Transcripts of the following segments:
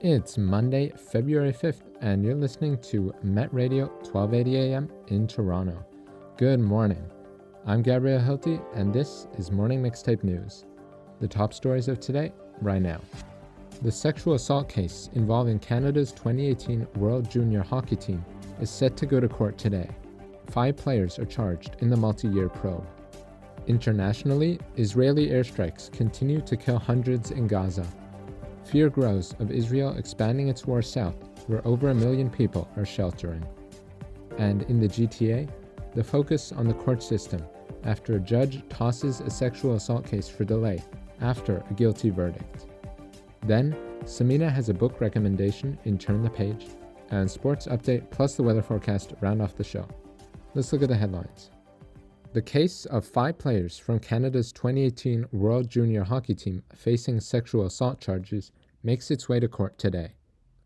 It's Monday, February 5th, and you're listening to Met Radio 1280 AM in Toronto. Good morning. I'm Gabriel Hilty, and this is Morning Mixtape News. The top stories of today, right now. The sexual assault case involving Canada's 2018 World Junior Hockey Team is set to go to court today. Five players are charged in the multi year probe. Internationally, Israeli airstrikes continue to kill hundreds in Gaza. Fear grows of Israel expanding its war south, where over a million people are sheltering. And in the GTA, the focus on the court system after a judge tosses a sexual assault case for delay after a guilty verdict. Then, Samina has a book recommendation in Turn the Page, and sports update plus the weather forecast round off the show. Let's look at the headlines. The case of five players from Canada's 2018 World Junior Hockey Team facing sexual assault charges makes its way to court today.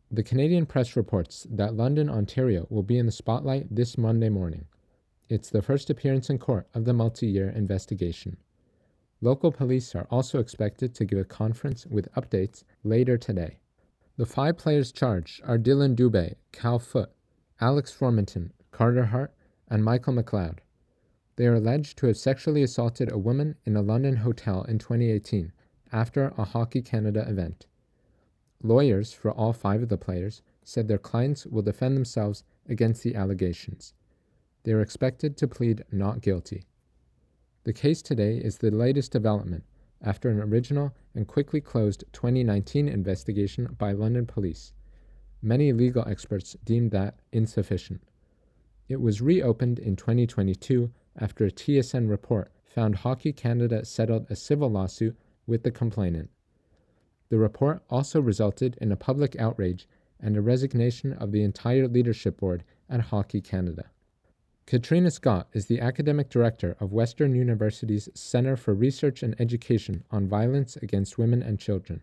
The Canadian press reports that London, Ontario will be in the spotlight this Monday morning. It's the first appearance in court of the multi year investigation. Local police are also expected to give a conference with updates later today. The five players charged are Dylan Dubé, Cal Foote, Alex Formenton, Carter Hart, and Michael McLeod. They are alleged to have sexually assaulted a woman in a London hotel in 2018 after a Hockey Canada event. Lawyers for all five of the players said their clients will defend themselves against the allegations. They are expected to plead not guilty. The case today is the latest development after an original and quickly closed 2019 investigation by London police. Many legal experts deemed that insufficient. It was reopened in 2022 after a TSN report found Hockey Canada settled a civil lawsuit with the complainant. The report also resulted in a public outrage and a resignation of the entire leadership board at Hockey Canada. Katreena Scott is the academic director of Western University's Center for Research and Education on Violence Against Women and Children.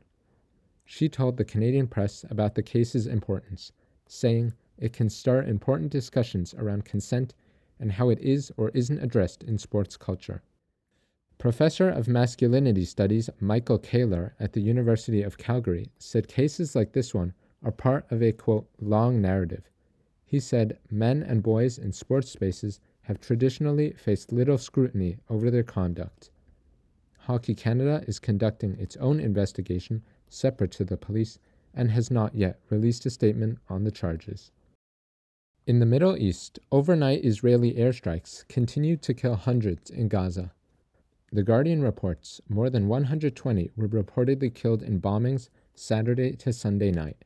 She told the Canadian press about the case's importance, saying it can start important discussions around consent and how it is or isn't addressed in sports culture. Professor of Masculinity Studies Michael Kehler at the University of Calgary said cases like this one are part of a quote, long narrative. He said men and boys in sports spaces have traditionally faced little scrutiny over their conduct. Hockey Canada is conducting its own investigation separate to the police and has not yet released a statement on the charges. In the Middle East, overnight Israeli airstrikes continued to kill hundreds in Gaza. The Guardian reports more than 120 were reportedly killed in bombings Saturday to Sunday night.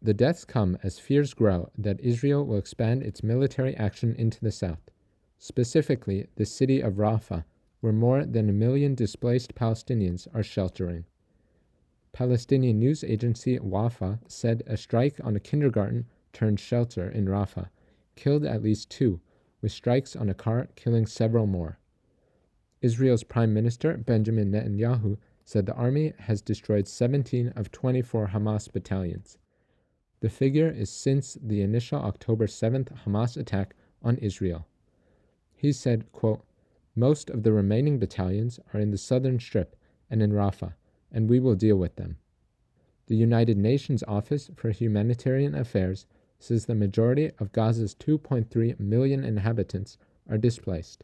The deaths come as fears grow that Israel will expand its military action into the south, specifically the city of Rafah, where more than a million displaced Palestinians are sheltering. Palestinian news agency Wafa said a strike on a kindergarten turned shelter in Rafah, killed at least two, with strikes on a car killing several more. Israel's Prime Minister Benjamin Netanyahu said the army has destroyed 17 of 24 Hamas battalions. The figure is since the initial October 7th Hamas attack on Israel. He said, quote, Most of the remaining battalions are in the southern strip and in Rafah, and we will deal with them. The United Nations Office for Humanitarian Affairs says the majority of Gaza's 2.3 million inhabitants are displaced.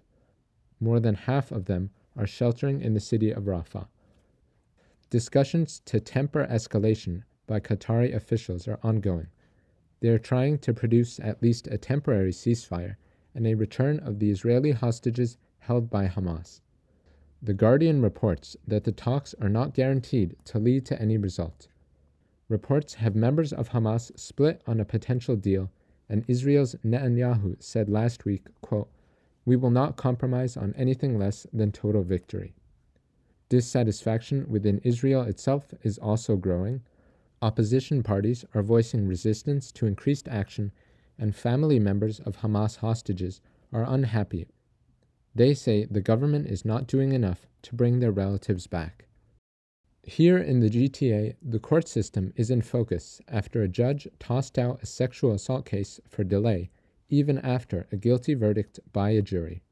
More than half of them are sheltering in the city of Rafah. Discussions to temper escalation by Qatari officials are ongoing. They are trying to produce at least a temporary ceasefire and a return of the Israeli hostages held by Hamas. The Guardian reports that the talks are not guaranteed to lead to any result. Reports have members of Hamas split on a potential deal, and Israel's Netanyahu said last week, quote, We will not compromise on anything less than total victory. Dissatisfaction within Israel itself is also growing. Opposition parties are voicing resistance to increased action, and family members of Hamas hostages are unhappy. They say the government is not doing enough to bring their relatives back. Here in the GTA, the court system is in focus after a judge tossed out a sexual assault case for delay, even after a guilty verdict by a jury.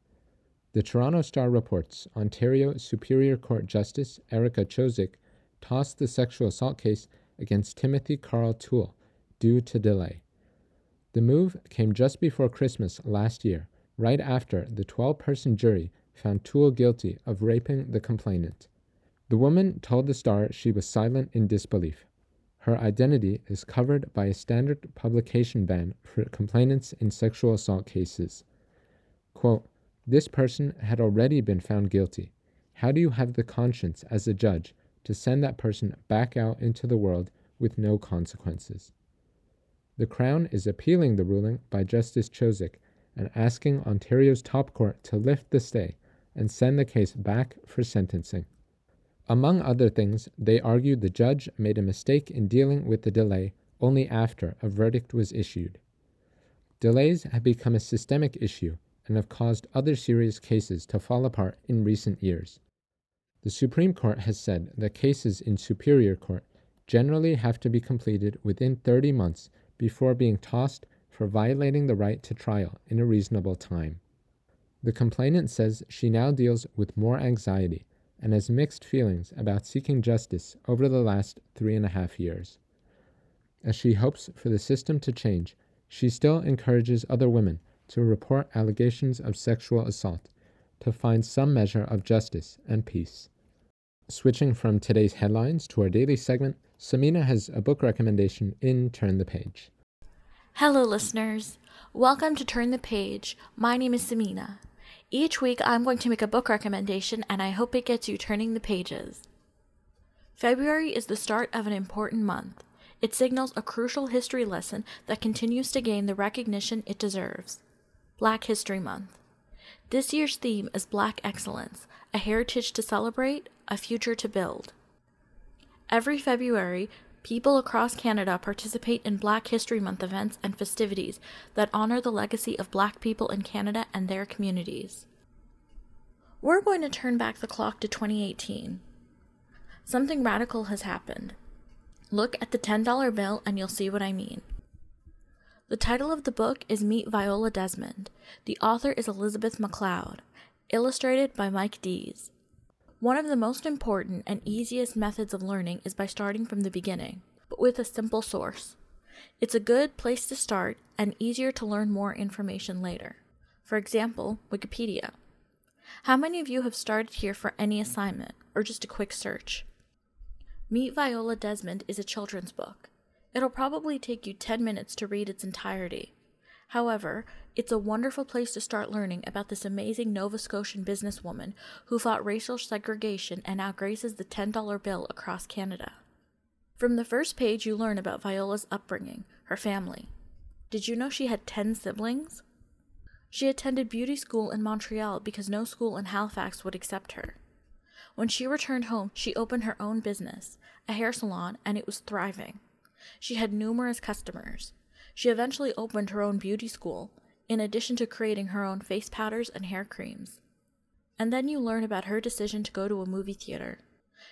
The Toronto Star reports Ontario Superior Court Justice Erica Chozik tossed the sexual assault case against Timothy Carl Toole due to delay. The move came just before Christmas last year, right after the 12 person jury found Toole guilty of raping the complainant. The woman told the Star she was silent in disbelief. Her identity is covered by a standard publication ban for complainants in sexual assault cases. Quote, this person had already been found guilty. How do you have the conscience as a judge to send that person back out into the world with no consequences? The Crown is appealing the ruling by Justice Chozik and asking Ontario's top court to lift the stay and send the case back for sentencing. Among other things, they argued the judge made a mistake in dealing with the delay only after a verdict was issued. Delays have become a systemic issue and have caused other serious cases to fall apart in recent years. The Supreme Court has said that cases in Superior Court generally have to be completed within 30 months before being tossed for violating the right to trial in a reasonable time. The complainant says she now deals with more anxiety and has mixed feelings about seeking justice over the last three and a half years. As she hopes for the system to change, she still encourages other women to report allegations of sexual assault to find some measure of justice and peace. Switching from today's headlines to our daily segment, Samina has a book recommendation in Turn the Page. Hello, listeners. Welcome to Turn the Page. My name is Samina. Each week, I'm going to make a book recommendation, and I hope it gets you turning the pages. February is the start of an important month. It signals a crucial history lesson that continues to gain the recognition it deserves Black History Month. This year's theme is Black Excellence, a heritage to celebrate, a future to build. Every February, people across Canada participate in Black History Month events and festivities that honor the legacy of Black people in Canada and their communities. We're going to turn back the clock to 2018. Something radical has happened. Look at the $10 bill and you'll see what I mean. The title of the book is Meet Viola Desmond. The author is Elizabeth MacLeod, illustrated by Mike Deas. One of the most important and easiest methods of learning is by starting from the beginning, but with a simple source. It's a good place to start and easier to learn more information later. For example, Wikipedia. How many of you have started here for any assignment or just a quick search? Meet Viola Desmond is a children's book. It'll probably take you 10 minutes to read its entirety. However, it's a wonderful place to start learning about this amazing Nova Scotian businesswoman who fought racial segregation and now graces the $10 bill across Canada. From the first page, you learn about Viola's upbringing, her family. Did you know she had 10 siblings? She attended beauty school in Montreal because no school in Halifax would accept her. When she returned home, she opened her own business, a hair salon, and it was thriving. She had numerous customers. She eventually opened her own beauty school, in addition to creating her own face powders and hair creams. And then you learn about her decision to go to a movie theater.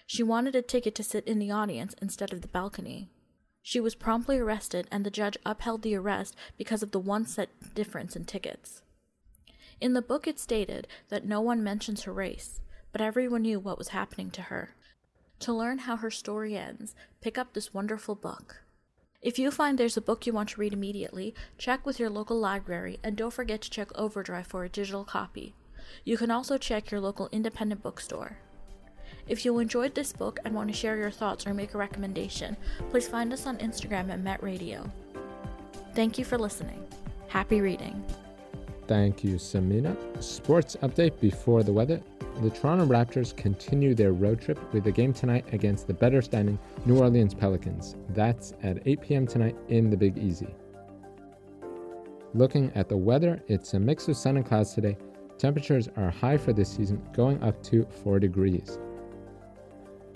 She wanted a ticket to sit in the audience instead of the balcony. She was promptly arrested, and the judge upheld the arrest because of the one cent difference in tickets. In the book, it stated that no one mentions her race, but everyone knew what was happening to her. To learn how her story ends, pick up this wonderful book. If you find there's a book you want to read immediately, check with your local library and don't forget to check Overdrive for a digital copy. You can also check your local independent bookstore. If you enjoyed this book and want to share your thoughts or make a recommendation, please find us on Instagram at Met Radio. Thank you for listening. Happy reading. Thank you, Samina. Sports update before the weather the Toronto Raptors continue their road trip with a game tonight against the better standing New Orleans Pelicans. That's at 8 p.m. tonight in the Big Easy. Looking at the weather, it's a mix of sun and clouds today. Temperatures are high for this season, going up to 4 degrees.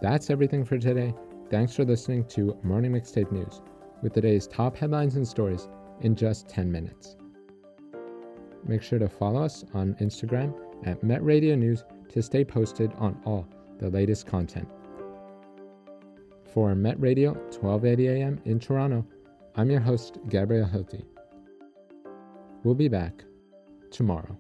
That's everything for today. Thanks for listening to Morning Mixtape News with today's top headlines and stories in just 10 minutes. Make sure to follow us on Instagram at Met Radio News to stay posted on all the latest content. For Met Radio 1280 AM in Toronto, I'm your host, Gabriel Hilty. We'll be back tomorrow.